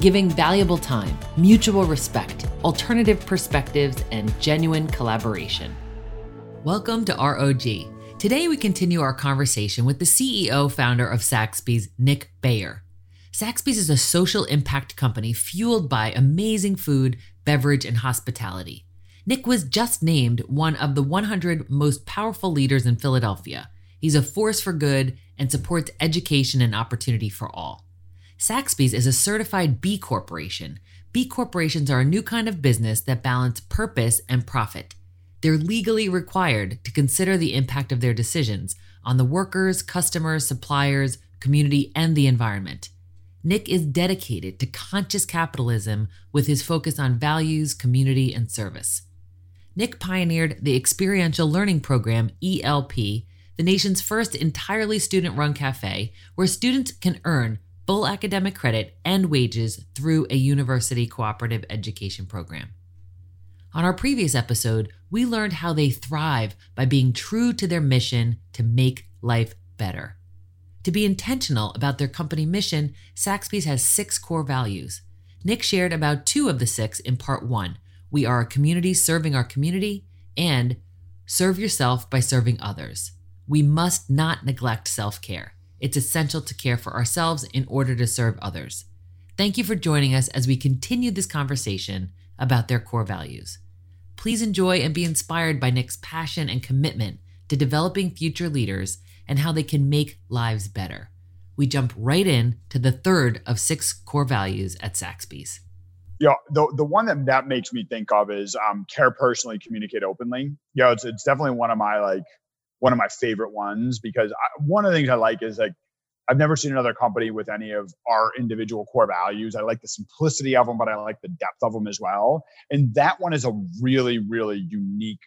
giving valuable time, mutual respect, alternative perspectives, and genuine collaboration. Welcome to ROG. Today we continue our conversation with the CEO founder of Saxby's, Nick Bayer. Saxby's is a social impact company fueled by amazing food, beverage, and hospitality. Nick was just named one of the 100 most powerful leaders in Philadelphia. He's a force for good and supports education and opportunity for all. Saxby's is a certified B Corporation. B Corporations are a new kind of business that balance purpose and profit. They're legally required to consider the impact of their decisions on the workers, customers, suppliers, community, and the environment. Nick is dedicated to conscious capitalism with his focus on values, community, and service. Nick pioneered the Experiential Learning Program, ELP, the nation's first entirely student run cafe where students can earn full academic credit and wages through a university cooperative education program. On our previous episode, we learned how they thrive by being true to their mission to make life better. To be intentional about their company mission, Saxby's has six core values. Nick shared about two of the six in part one We are a community serving our community, and Serve yourself by serving others. We must not neglect self care. It's essential to care for ourselves in order to serve others. Thank you for joining us as we continue this conversation about their core values. Please enjoy and be inspired by Nick's passion and commitment to developing future leaders and how they can make lives better. We jump right in to the third of six core values at Saxby's. Yeah, the the one that that makes me think of is um, care personally, communicate openly. Yeah, it's it's definitely one of my like one of my favorite ones because I, one of the things I like is like I've never seen another company with any of our individual core values. I like the simplicity of them, but I like the depth of them as well. And that one is a really, really unique,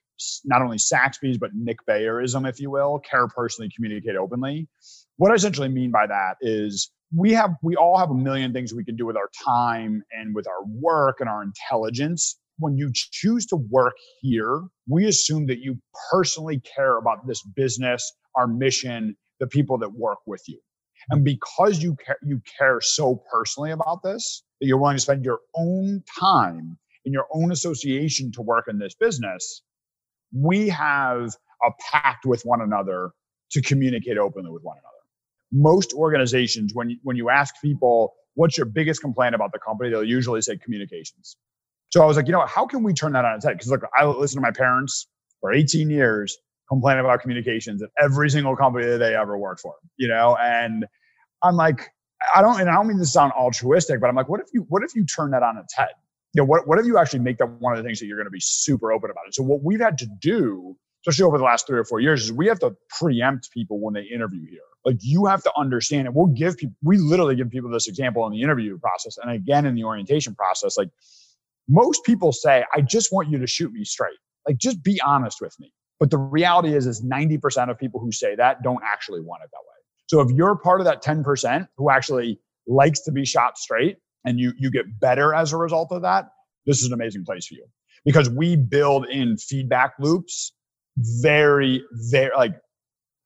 not only Saxby's, but Nick Bayerism, if you will, care personally, communicate openly. What I essentially mean by that is we have, we all have a million things we can do with our time and with our work and our intelligence. When you choose to work here, we assume that you personally care about this business, our mission, the people that work with you. And because you care, you care so personally about this, that you're willing to spend your own time in your own association to work in this business, we have a pact with one another to communicate openly with one another. Most organizations, when when you ask people, what's your biggest complaint about the company, they'll usually say communications. So I was like, you know, how can we turn that on its head? Because look, I listened to my parents for 18 years complain about communications at every single company that they ever worked for, you know, and I'm like, I don't, and I don't mean to sound altruistic, but I'm like, what if you, what if you turn that on its head? You know, what, what if you actually make that one of the things that you're going to be super open about it? So what we've had to do, especially over the last three or four years, is we have to preempt people when they interview here. Like you have to understand it. We'll give people, we literally give people this example in the interview process. And again, in the orientation process, like most people say, I just want you to shoot me straight. Like just be honest with me. But the reality is, is 90% of people who say that don't actually want it that way. So if you're part of that 10% who actually likes to be shot straight and you you get better as a result of that, this is an amazing place for you. Because we build in feedback loops very, very like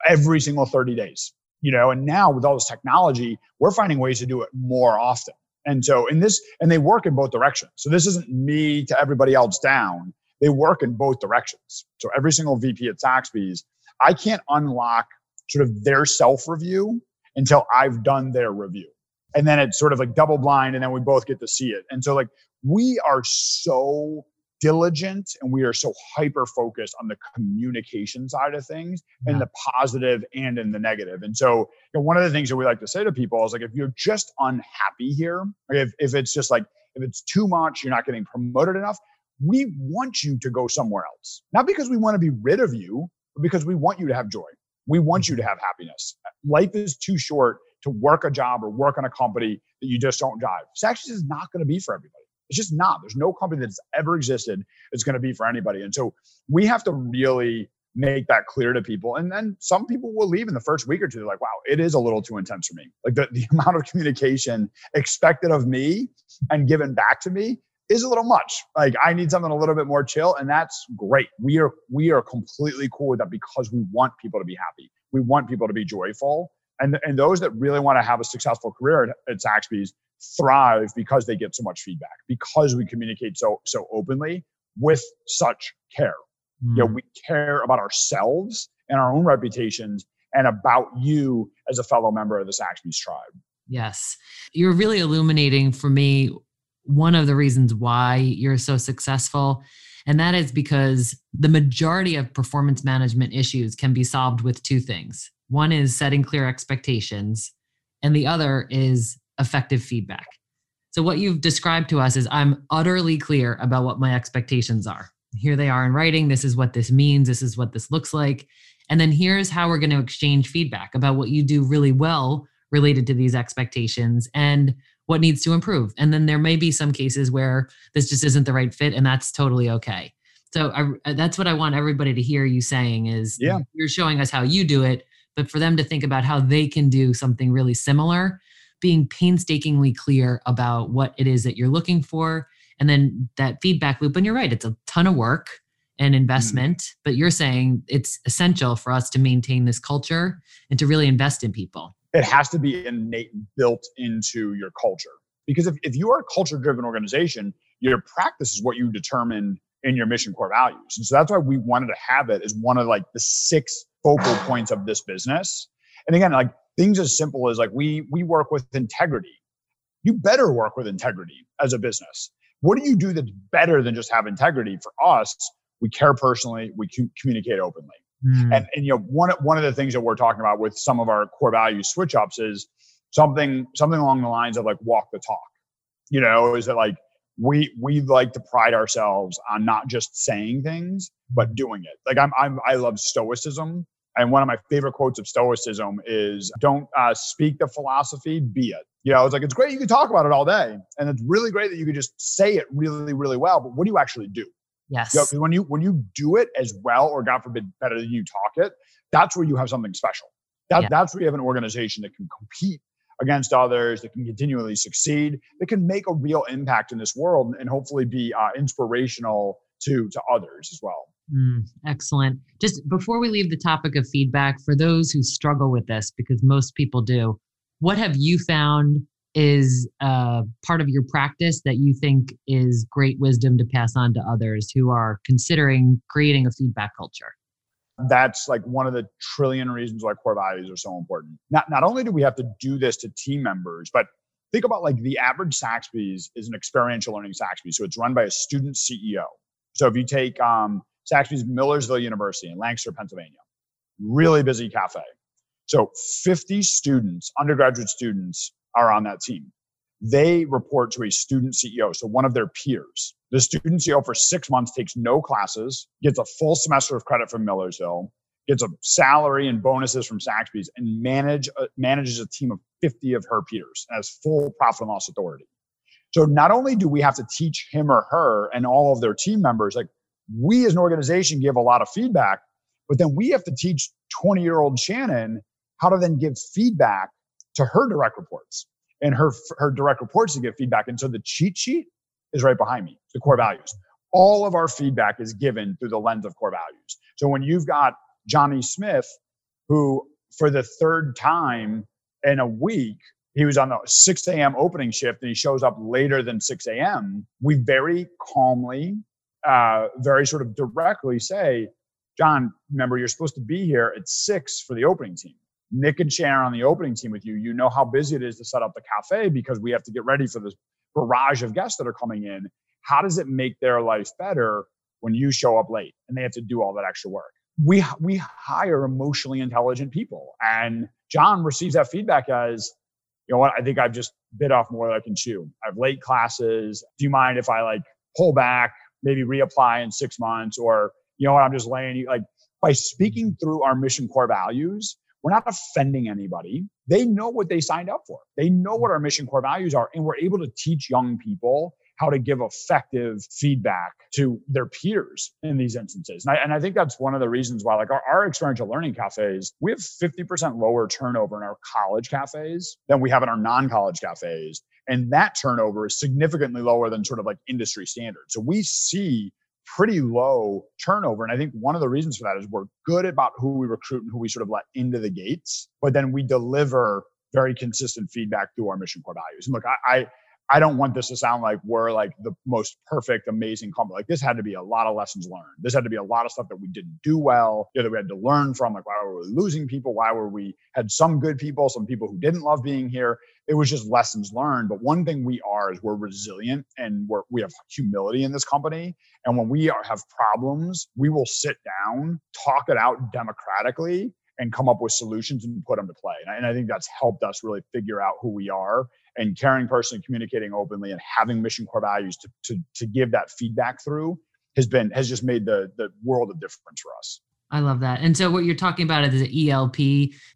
every single 30 days. You know, and now with all this technology, we're finding ways to do it more often. And so in this, and they work in both directions. So this isn't me to everybody else down. They work in both directions. So every single VP at Saxby's, I can't unlock sort of their self review until I've done their review. And then it's sort of like double blind, and then we both get to see it. And so, like, we are so diligent and we are so hyper focused on the communication side of things and the positive and in the negative. And so, you know, one of the things that we like to say to people is like, if you're just unhappy here, if, if it's just like, if it's too much, you're not getting promoted enough, we want you to go somewhere else. Not because we want to be rid of you, but because we want you to have joy. We want you to have happiness. Life is too short to work a job or work on a company that you just don't drive. Saxby's is not going to be for everybody. It's just not. There's no company that's ever existed that's going to be for anybody. And so we have to really make that clear to people. And then some people will leave in the first week or two. They're like, wow, it is a little too intense for me. Like the, the amount of communication expected of me and given back to me is a little much. Like I need something a little bit more chill. And that's great. We are we are completely cool with that because we want people to be happy. We want people to be joyful. And, and those that really want to have a successful career at, at Saxby's thrive because they get so much feedback, because we communicate so so openly with such care. Mm. You know, we care about ourselves and our own reputations and about you as a fellow member of the Saxby's tribe. Yes. You're really illuminating for me one of the reasons why you're so successful. And that is because the majority of performance management issues can be solved with two things one is setting clear expectations, and the other is effective feedback. So, what you've described to us is I'm utterly clear about what my expectations are. Here they are in writing. This is what this means. This is what this looks like. And then here's how we're going to exchange feedback about what you do really well related to these expectations and what needs to improve. And then there may be some cases where this just isn't the right fit, and that's totally okay. So I, that's what I want everybody to hear you saying is yeah. you're showing us how you do it, but for them to think about how they can do something really similar, being painstakingly clear about what it is that you're looking for, and then that feedback loop. And you're right, it's a ton of work and mm-hmm. investment, mm. but you're saying it's essential for us to maintain this culture and to really invest in people it has to be innate built into your culture. Because if, if you are a culture driven organization, your practice is what you determine in your mission core values. And so that's why we wanted to have it as one of like the six focal points of this business. And again, like things as simple as like we we work with integrity. You better work with integrity as a business. What do you do that's better than just have integrity? For us, we care personally, we communicate openly. Mm. And, and you know, one one of the things that we're talking about with some of our core value switch ups is something something along the lines of like walk the talk. You know, is that like we we like to pride ourselves on not just saying things but doing it. Like I'm, I'm I love stoicism. And one of my favorite quotes of stoicism is don't uh, speak the philosophy, be it. You know, it's like, it's great you can talk about it all day. And it's really great that you can just say it really, really well. But what do you actually do? Yes. You know, when you when you do it as well, or God forbid, better than you talk it, that's where you have something special. That, yeah. That's where you have an organization that can compete against others, that can continually succeed, that can make a real impact in this world, and hopefully be uh, inspirational to to others as well. Mm, excellent. Just before we leave the topic of feedback, for those who struggle with this, because most people do, what have you found is uh, part of your practice that you think is great wisdom to pass on to others who are considering creating a feedback culture? That's like one of the trillion reasons why core values are so important. Not, not only do we have to do this to team members, but think about like the average Saxby's is an experiential learning Saxby's. So it's run by a student CEO. So if you take um, Saxby's Millersville University in Lancaster, Pennsylvania, really busy cafe. So 50 students, undergraduate students, are on that team. They report to a student CEO, so one of their peers. The student CEO for six months takes no classes, gets a full semester of credit from Millersville, gets a salary and bonuses from Saxby's, and manage uh, manages a team of 50 of her peers as full profit and loss authority. So not only do we have to teach him or her and all of their team members, like we as an organization give a lot of feedback, but then we have to teach 20 year old Shannon how to then give feedback to her direct reports and her her direct reports to get feedback. And so the cheat sheet is right behind me, the core values. All of our feedback is given through the lens of core values. So when you've got Johnny Smith, who for the third time in a week, he was on the 6 a.m. opening shift and he shows up later than 6 a.m., we very calmly, uh, very sort of directly say, John, remember, you're supposed to be here at six for the opening team. Nick and Sharon on the opening team with you, you know how busy it is to set up the cafe because we have to get ready for this barrage of guests that are coming in. How does it make their life better when you show up late and they have to do all that extra work? We we hire emotionally intelligent people, and John receives that feedback as, you know what? I think I've just bit off more than I can chew. I have late classes. Do you mind if I like pull back, maybe reapply in six months, or you know what? I'm just laying like by speaking through our mission core values we're not offending anybody. They know what they signed up for. They know what our mission core values are. And we're able to teach young people how to give effective feedback to their peers in these instances. And I, and I think that's one of the reasons why, like our, our experiential learning cafes, we have 50% lower turnover in our college cafes than we have in our non college cafes. And that turnover is significantly lower than sort of like industry standards. So we see pretty low turnover. And I think one of the reasons for that is we're good about who we recruit and who we sort of let into the gates, but then we deliver very consistent feedback through our mission core values. And look, I, I I don't want this to sound like we're like the most perfect, amazing company. Like this had to be a lot of lessons learned. This had to be a lot of stuff that we didn't do well, you know, that we had to learn from. Like why were we losing people? Why were we had some good people, some people who didn't love being here? It was just lessons learned. But one thing we are is we're resilient and we're we have humility in this company. And when we are, have problems, we will sit down, talk it out democratically, and come up with solutions and put them to play. And I, and I think that's helped us really figure out who we are and caring person, communicating openly, and having mission core values to, to, to give that feedback through has been has just made the the world of difference for us. I love that. And so what you're talking about is the ELP,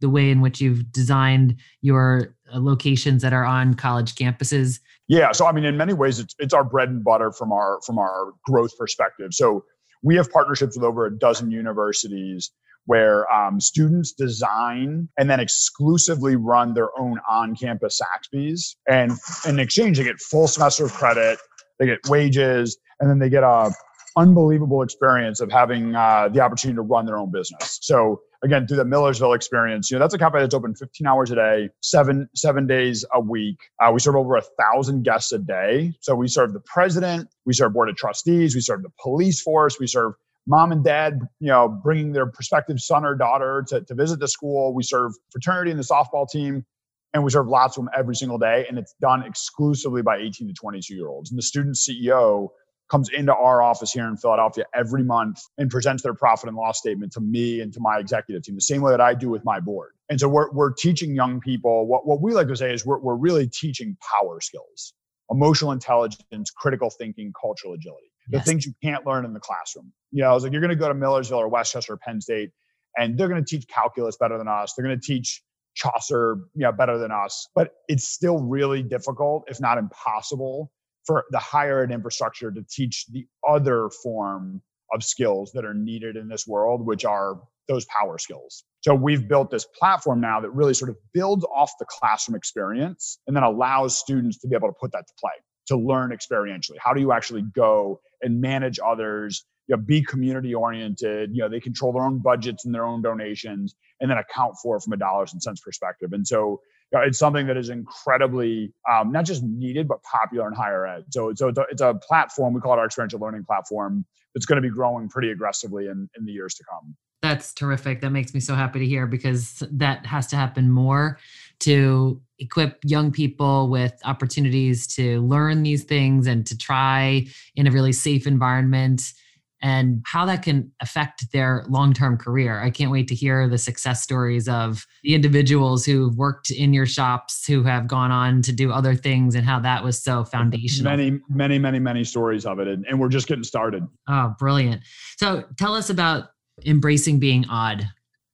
the way in which you've designed your uh, locations that are on college campuses. Yeah, so I mean in many ways it's it's our bread and butter from our from our growth perspective. So we have partnerships with over a dozen universities where um, students design and then exclusively run their own on-campus Saxby's, and in exchange they get full semester of credit, they get wages, and then they get a unbelievable experience of having uh, the opportunity to run their own business. So again, through the Millersville experience, you know that's a cafe that's open 15 hours a day, seven seven days a week. Uh, we serve over a thousand guests a day. So we serve the president, we serve board of trustees, we serve the police force, we serve mom and dad, you know, bringing their prospective son or daughter to, to visit the school. We serve fraternity and the softball team, and we serve lots of them every single day. And it's done exclusively by 18 to 22 year olds. And the student CEO comes into our office here in Philadelphia every month and presents their profit and loss statement to me and to my executive team, the same way that I do with my board. And so we're, we're teaching young people what, what we like to say is we're, we're really teaching power skills, emotional intelligence, critical thinking, cultural agility the yes. things you can't learn in the classroom. You know, I was like, you're going to go to Millersville or Westchester or Penn State, and they're going to teach calculus better than us. They're going to teach Chaucer, you know, better than us. But it's still really difficult, if not impossible, for the higher ed infrastructure to teach the other form of skills that are needed in this world, which are those power skills. So we've built this platform now that really sort of builds off the classroom experience and then allows students to be able to put that to play to learn experientially? How do you actually go and manage others? You know, be community oriented. You know, they control their own budgets and their own donations, and then account for it from a dollars and cents perspective. And so, you know, it's something that is incredibly um, not just needed but popular in higher ed. So, so it's a, it's a platform we call it our experiential learning platform that's going to be growing pretty aggressively in, in the years to come. That's terrific. That makes me so happy to hear because that has to happen more to equip young people with opportunities to learn these things and to try in a really safe environment and how that can affect their long-term career. I can't wait to hear the success stories of the individuals who've worked in your shops who have gone on to do other things and how that was so foundational. Many, many, many, many stories of it. And, and we're just getting started. Oh, brilliant. So tell us about embracing being odd.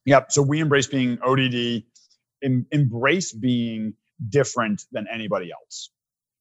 Yep. So we embrace being ODD, em- embrace being different than anybody else.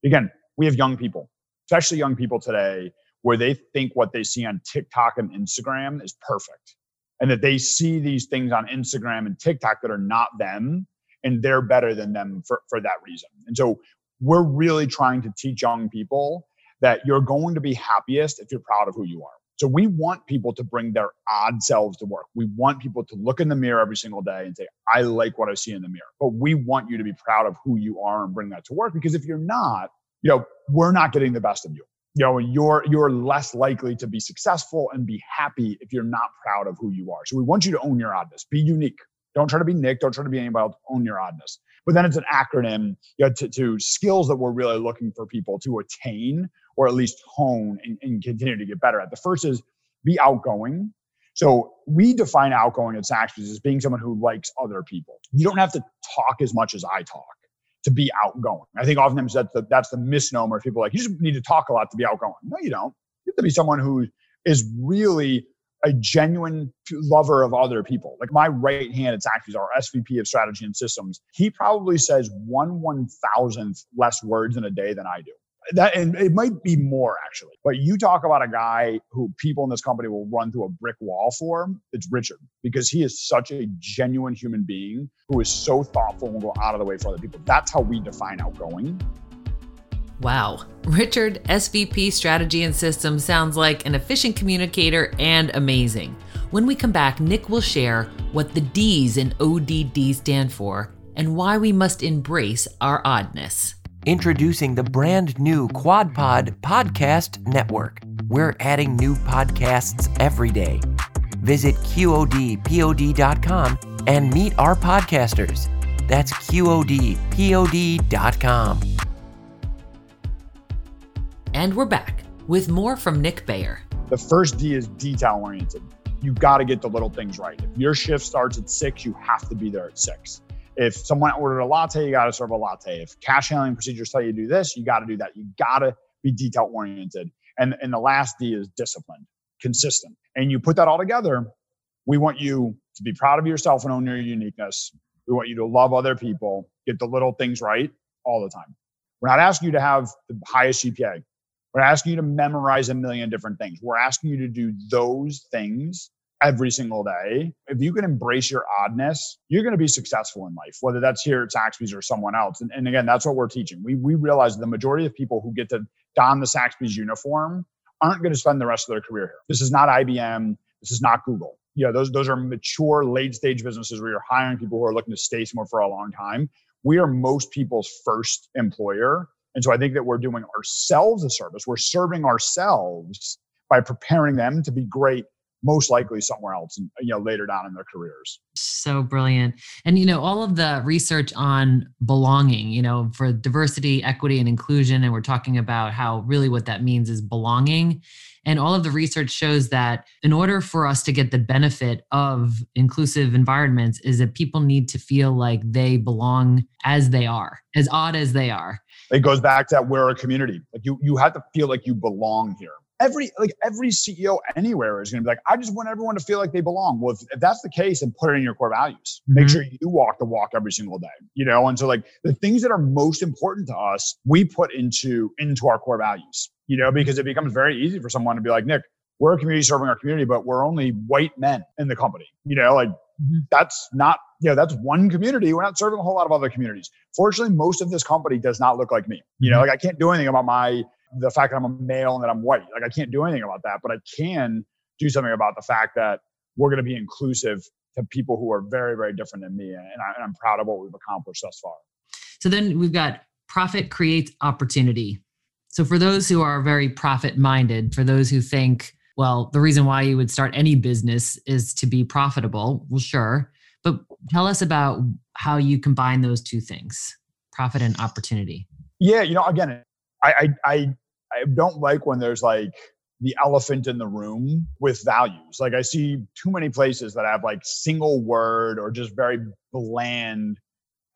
Again, we have young people, especially young people today, where they think what they see on TikTok and Instagram is perfect. And that they see these things on Instagram and TikTok that are not them, and they're better than them for, for that reason. And so we're really trying to teach young people that you're going to be happiest if you're proud of who you are. So we want people to bring their odd selves to work. We want people to look in the mirror every single day and say, I like what I see in the mirror. But we want you to be proud of who you are and bring that to work because if you're not, you know, we're not getting the best of you. You know, you're you're less likely to be successful and be happy if you're not proud of who you are. So we want you to own your oddness. Be unique. Don't try to be Nick. Don't try to be anybody else. Own your oddness. But then it's an acronym you know, to, to skills that we're really looking for people to attain or at least hone and, and continue to get better at. The first is be outgoing. So we define outgoing at Saxby's as being someone who likes other people. You don't have to talk as much as I talk to be outgoing. I think oftentimes that's the that's the misnomer. People like you just need to talk a lot to be outgoing. No, you don't. You have to be someone who is really a genuine lover of other people. Like my right hand at Saxby's, our SVP of strategy and systems, he probably says one one thousandth less words in a day than I do. that and it might be more actually but you talk about a guy who people in this company will run through a brick wall for it's richard because he is such a genuine human being who is so thoughtful and will go out of the way for other people that's how we define outgoing Wow. Richard, SVP Strategy and Systems, sounds like an efficient communicator and amazing. When we come back, Nick will share what the D's in ODD stand for and why we must embrace our oddness. Introducing the brand new QuadPod Podcast Network. We're adding new podcasts every day. Visit QODPOD.com and meet our podcasters. That's QODPOD.com. And we're back with more from Nick Bayer. the first d is detail oriented. You got to get the little things right. If your shift starts at six you have to be there at six. If someone ordered a latte you got to serve a latte. If cash handling procedures tell you to do this you got to do that. You got to be detail oriented. And and the last d is disciplined consistent. And you put that all together we want you to be proud of yourself and own your uniqueness. We want you to love other people get the little things right all the time. We're not asking you to have the highest gpa we're asking you to memorize a million different things. We're asking you to do those things every single day. If you can embrace your oddness, you're going to be successful in life, whether that's here at Saxby's or someone else. And, and again, that's what we're teaching. We, we realize the majority of people who get to don the Saxby's uniform aren't going to spend the rest of their career here. This is not IBM. This is not Google. You know, those, those are mature late stage businesses where you're hiring people who are looking to stay somewhere for a long time. We are most people's first employer. And so I think that we're doing ourselves a service. We're serving ourselves by preparing them to be great, most likely somewhere else, and you know, later down in their careers. So brilliant. And, you know, all of the research on belonging, you know, for diversity, equity, and inclusion, and we're talking about how really what that means is belonging. And all of the research shows that in order for us to get the benefit of inclusive environments, is that people need to feel like they belong as they are, as odd as they are. It goes back to that we're a community. Like you, you have to feel like you belong here. Every like every CEO anywhere is going to be like, I just want everyone to feel like they belong. Well, if, if that's the case, then put it in your core values. Make Mhm. sure you walk the walk every single day. You know, and so like the things that are most important to us, we put into into our core values. You know, because it becomes very easy for someone to be like, Nick, we're a community serving our community, but we're only white men in the company. You know, like Mhm. that's not, you know, that's one community. We're not serving a whole lot of other communities. Fortunately, most of this company does not look like me. You know, like I can't do anything about my the fact that I'm a male and that I'm white. Like I can't do anything about that, but I can do something about the fact that we're going to be inclusive to people who are very, very different than me. And, I, and I'm proud of what we've accomplished thus far. So then we've got profit creates opportunity. So for those who are very profit minded, for those who think, well, the reason why you would start any business is to be profitable, well, sure. But tell us about how you combine those two things profit and opportunity. Yeah, you know, again, I I I, I don't like when there's like the elephant in the room with values. Like I see too many places that have like single word or just very bland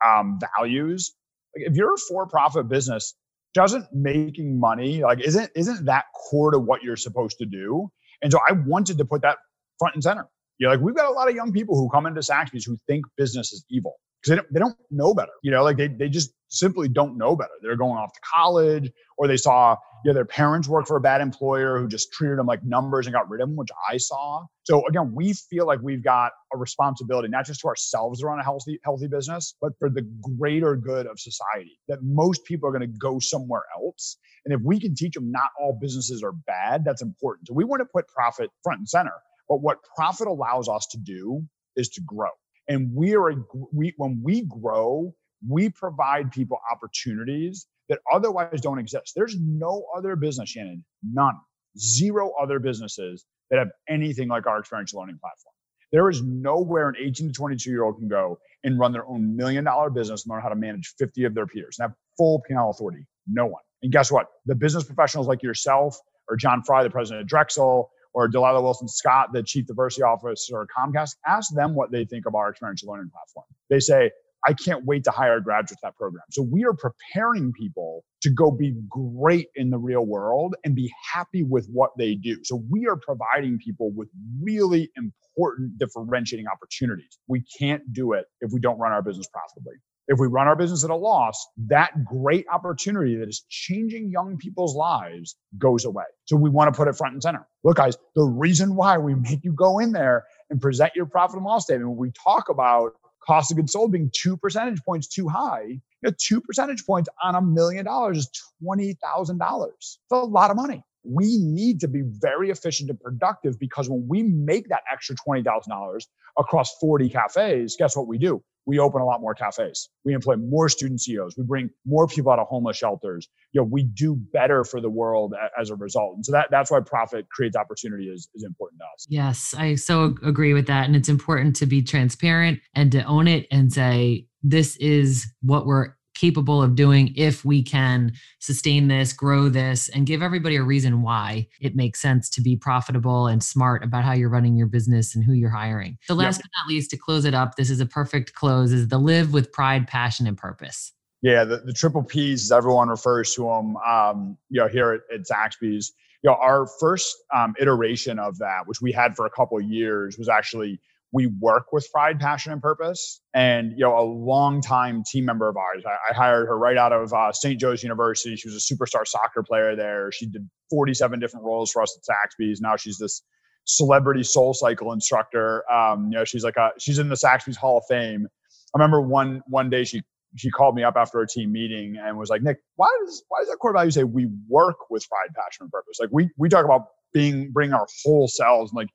um, values. Like if you're a for-profit business, doesn't making money like isn't isn't that core to what you're supposed to do? And so I wanted to put that front and center. You know, like we've got a lot of young people who come into Saxby's who think business is evil because they don't, they don't know better. You know, like they, they just simply don't know better. They're going off to college or they saw, know, their parents work for a bad employer who just treated them like numbers and got rid of them, which I saw. So again, we feel like we've got a responsibility, not just to ourselves to run a healthy, healthy business, but for the greater good of society, that most people are going to go somewhere else. And if we can teach them not all businesses are bad, that's important. So we want to put profit front and center. But what profit allows us to do is to grow. And we are a, we when we grow, we provide people opportunities that otherwise don't exist. There's no other business, Shannon, none, zero other businesses that have anything like our experiential learning platform. There is nowhere an 18 to 22 year old can go and run their own million dollar business and learn how to manage 50 of their peers and have full P&L authority. No one. And guess what? The business professionals like yourself or John Fry, the president of Drexel, or Dalila Wilson Scott, the chief diversity officer at Comcast, ask them what they think of our experiential learning platform. They say, I can't wait to hire graduates to that program. So we are preparing people to go be great in the real world and be happy with what they do. So we are providing people with really important differentiating opportunities. We can't do it if we don't run our business profitably. If we run our business at a loss, that great opportunity that is changing young people's lives goes away. So we want to put it front and center. Look, guys, the reason why we make you go in there and present your profit and loss statement, we talk about cost of goods sold being two percentage points too high, you know, two percentage points on a million dollars is $20,000. It's a lot of money. We need to be very efficient and productive because when we make that extra $20,000 across 40 cafes, guess what we do? We open a lot more cafes. We employ more student CEOs. We bring more people out of homeless shelters. You know, we do better for the world as a result. And so that that's why profit creates opportunity is, is important to us. Yes, I so agree with that. And it's important to be transparent and to own it and say, this is what we're capable of doing if we can sustain this, grow this, and give everybody a reason why it makes sense to be profitable and smart about how you're running your business and who you're hiring. The last yep. but not least, to close it up, this is a perfect close, is the live with pride, passion, and purpose. Yeah, the, the triple P's, as everyone refers to them, um, you know, here at, at Saxby's. You know, our first um, iteration of that, which we had for a couple of years, was actually we work with pride passion and purpose. And you know a longtime team member of ours i, I hired her right out of uh, st joe's university. She was a superstar soccer player there. She did 47 different roles for us at Saxby's. now she's this celebrity soul cycle instructor. Um, you know she's like a she's in the Saxby's hall of fame. I remember one one day she she called me up after a team meeting and was like nick why does why does that core value say we work with pride passion and purpose? Like we we talk about being bring our whole selves. And like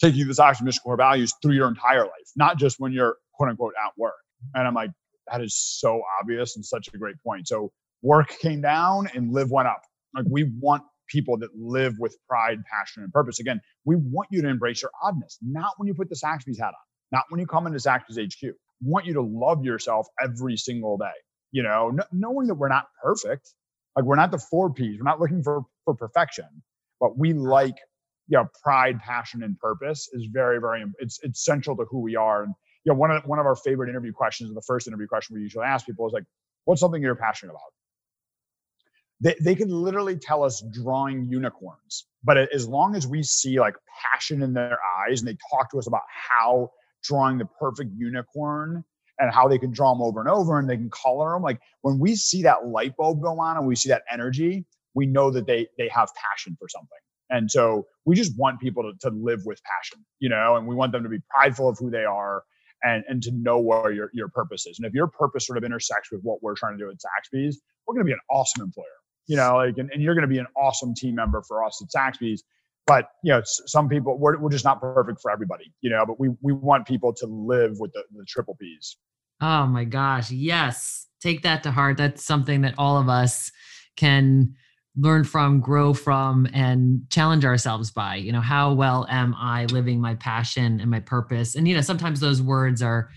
taking this action mission core values through your entire life, not just when you're quote unquote at work. And I'm like, that is so obvious and such a great point. So work came down and live went up. Like we want people that live with pride, passion, and purpose. Again, we want you to embrace your oddness, not when you put the Saxby's hat on, not when you come into Saxby's HQ. We want you to love yourself every single day. You know, knowing that we're not perfect, like we're not the four P's. We're not looking for for perfection, but we like you know, pride, passion, and purpose is very, very it's it's central to who we are. And you know, one of one of our favorite interview questions, the first interview question we usually ask people is like, "What's something you're passionate about?" They they can literally tell us drawing unicorns, but as long as we see like passion in their eyes and they talk to us about how drawing the perfect unicorn and how they can draw them over and over and they can color them, like when we see that light bulb go on and we see that energy, we know that they they have passion for something. And so we just want people to, to live with passion, you know, and we want them to be prideful of who they are and, and to know where your, your purpose is. And if your purpose sort of intersects with what we're trying to do at Saxby's, we're going to be an awesome employer, you know, like, and, and you're going to be an awesome team member for us at Saxby's. But, you know, some people, we're, we're just not perfect for everybody, you know, but we, we want people to live with the, the triple P's. Oh my gosh. Yes. Take that to heart. That's something that all of us can learn from, grow from, and challenge ourselves by. You know, how well am I living my passion and my purpose? And, you know, sometimes those words are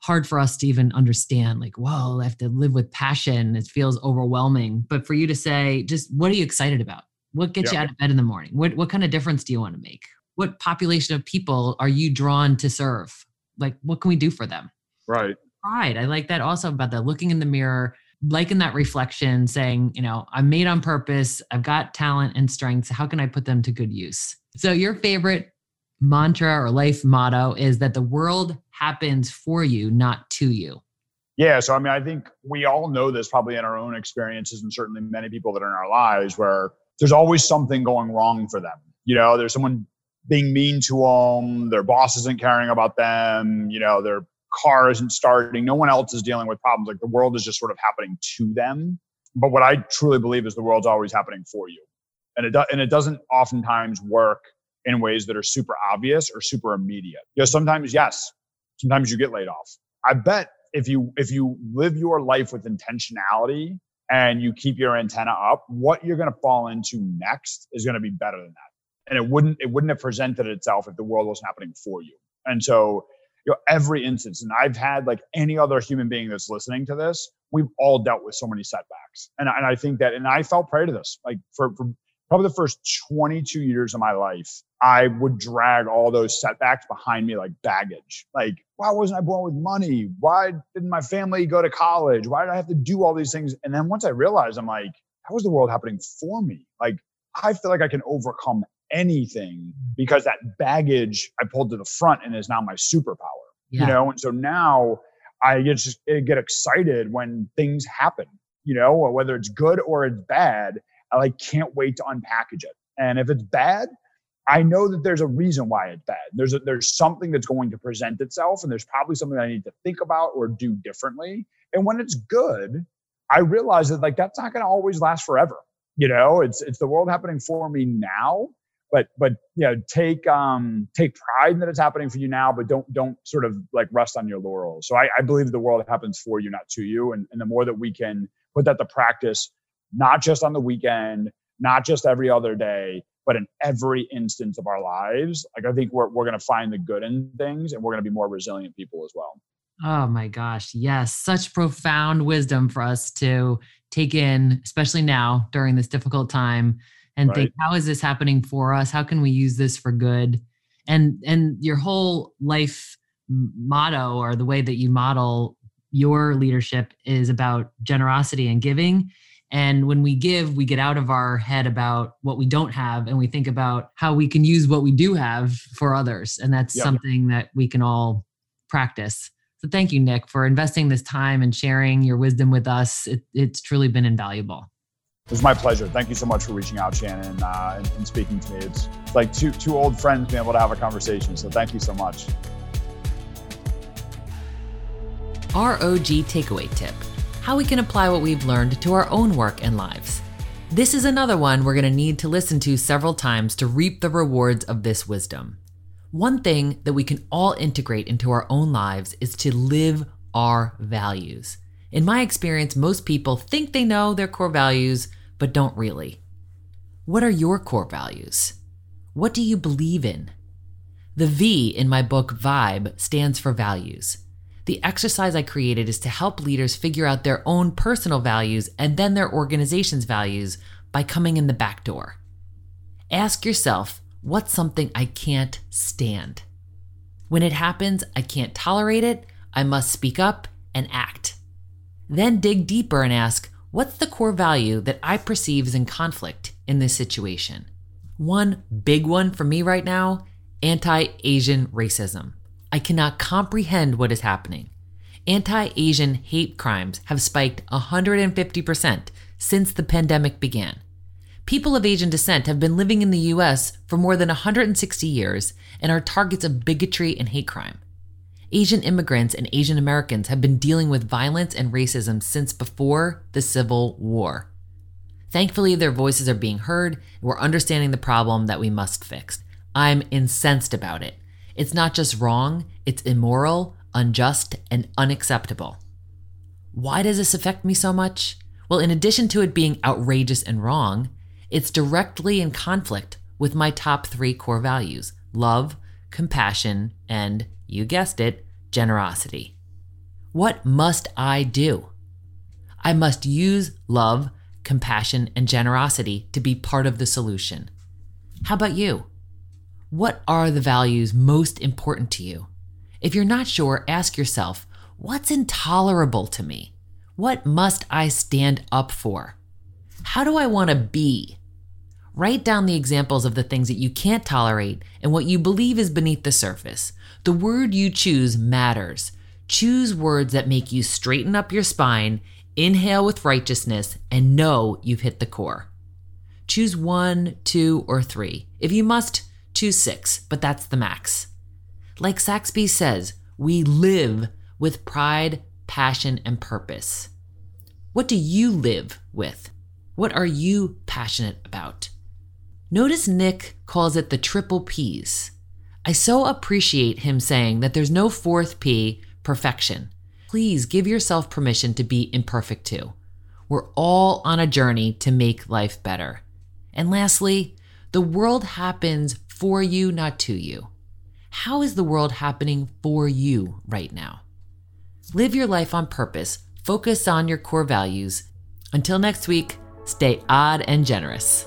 hard for us to even understand. Like, whoa, I have to live with passion. It feels overwhelming. But for you to say, just what are you excited about? What gets you out of bed in the morning? What, what kind of difference do you want to make? What population of people are you drawn to serve? Like, what can we do for them? Right. Pride. I like that also about the looking in the mirror liking that reflection, saying, you know, I'm made on purpose, I've got talent and strengths. How can I put them to good use? So, your favorite mantra or life motto is that the world happens for you, not to you. Yeah. So, I mean, I think we all know this probably in our own experiences, and certainly many people that are in our lives where there's always something going wrong for them. You know, there's someone being mean to them, their boss isn't caring about them, you know, they're car isn't starting. No one else is dealing with problems. Like the world is just sort of happening to them. But what I truly believe is the world's always happening for you. And it, do, and it doesn't oftentimes work in ways that are super obvious or super immediate. You know, sometimes, yes, sometimes you get laid off. I bet if you if you live your life with intentionality and you keep your antenna up, what you're going to fall into next is going to be better than that. And it wouldn't it wouldn't have presented itself if the world wasn't happening for you. And so you know every instance and i've had like any other human being that's listening to this we've all dealt with so many setbacks. And, and i think that and i fell prey to this like for, for probably the first 22 years of my life i would drag all those setbacks behind me like baggage. Like why wasn't i born with money? Why didn't my family go to college? Why did i have to do all these things? And then once i realized i'm like how is the world happening for me? Like i feel like i can overcome anything because that baggage I pulled to the front and is now my superpower. Yeah. You know, and so now I get just eh, get excited when things happen, you know, whether it's good or it's bad. I like can't wait to unpackage it. And if it's bad, I know that there's a reason why it's bad. There's a, there's something that's going to present itself, and there's probably something I need to think about or do differently. And when it's good, I realize that like that's not going to always last forever. You know, it's it's the world happening for me now, but but you know, take um take pride in that it's happening for you now, but don't don't sort of like rest on your laurels. So I, I believe the world happens for you, not to you. And, and the more that we can put that to practice, not just on the weekend, not just every other day, but in every instance of our lives, like I think we're, we're going to find the good in things and we're going to be more resilient people as well. Oh my gosh. Yes. Such profound wisdom for us to take in, especially now during this difficult time and right. think, how is this happening for us? How can we use this for good? And, and your whole life motto or the way that you model your leadership is about generosity and giving and when we give, we get out of our head about what we don't have and we think about how we can use what we do have for others. And that's yep. something that we can all practice. So thank you, Nick, for investing this time and sharing your wisdom with us. It, it's truly been invaluable. It was my pleasure. Thank you so much for reaching out, Shannon, uh, and, and speaking to me. It's like two two old friends being able to have a conversation. So thank you so much. ROG takeaway tip how we can apply what we've learned to our own work and lives. This is another one we're going to need to listen to several times to reap the rewards of this wisdom. One thing that we can all integrate into our own lives is to live our values. In my experience, most people think they know their core values, but don't really. What are your core values? What do you believe in? The V in my book Vibe stands for values. The exercise I created is to help leaders figure out their own personal values and then their organization's values by coming in the back door. Ask yourself, what's something I can't stand? When it happens, I can't tolerate it, I must speak up and act. Then dig deeper and ask, what's the core value that I perceive is in conflict in this situation? One big one for me right now anti Asian racism. I cannot comprehend what is happening. Anti Asian hate crimes have spiked 150% since the pandemic began. People of Asian descent have been living in the US for more than 160 years and are targets of bigotry and hate crime. Asian immigrants and Asian Americans have been dealing with violence and racism since before the Civil War. Thankfully, their voices are being heard, and we're understanding the problem that we must fix. I'm incensed about it. It's not just wrong, it's immoral, unjust, and unacceptable. Why does this affect me so much? Well, in addition to it being outrageous and wrong, it's directly in conflict with my top three core values love, compassion, and, you guessed it, generosity. What must I do? I must use love, compassion, and generosity to be part of the solution. How about you? What are the values most important to you? If you're not sure, ask yourself what's intolerable to me? What must I stand up for? How do I want to be? Write down the examples of the things that you can't tolerate and what you believe is beneath the surface. The word you choose matters. Choose words that make you straighten up your spine, inhale with righteousness, and know you've hit the core. Choose one, two, or three. If you must, choose six, but that's the max. Like Saxby says, we live with pride, passion, and purpose. What do you live with? What are you passionate about? Notice Nick calls it the triple P's. I so appreciate him saying that there's no fourth P, perfection. Please give yourself permission to be imperfect too. We're all on a journey to make life better. And lastly, the world happens for you, not to you. How is the world happening for you right now? Live your life on purpose, focus on your core values. Until next week, stay odd and generous.